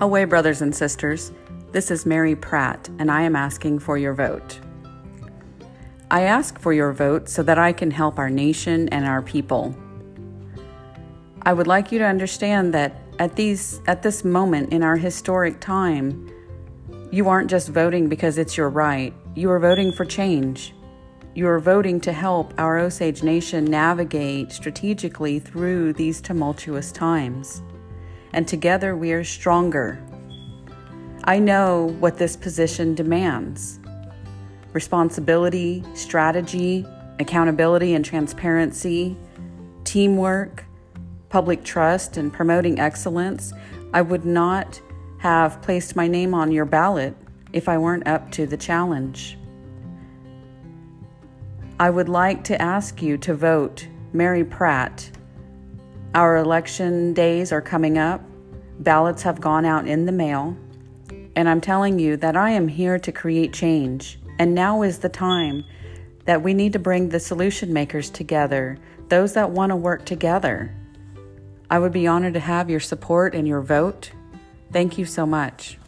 Away, brothers and sisters. This is Mary Pratt, and I am asking for your vote. I ask for your vote so that I can help our nation and our people. I would like you to understand that at these at this moment in our historic time, you aren't just voting because it's your right. You are voting for change. You are voting to help our Osage Nation navigate strategically through these tumultuous times. And together we are stronger. I know what this position demands responsibility, strategy, accountability and transparency, teamwork, public trust, and promoting excellence. I would not have placed my name on your ballot if I weren't up to the challenge. I would like to ask you to vote Mary Pratt. Our election days are coming up. Ballots have gone out in the mail. And I'm telling you that I am here to create change. And now is the time that we need to bring the solution makers together, those that want to work together. I would be honored to have your support and your vote. Thank you so much.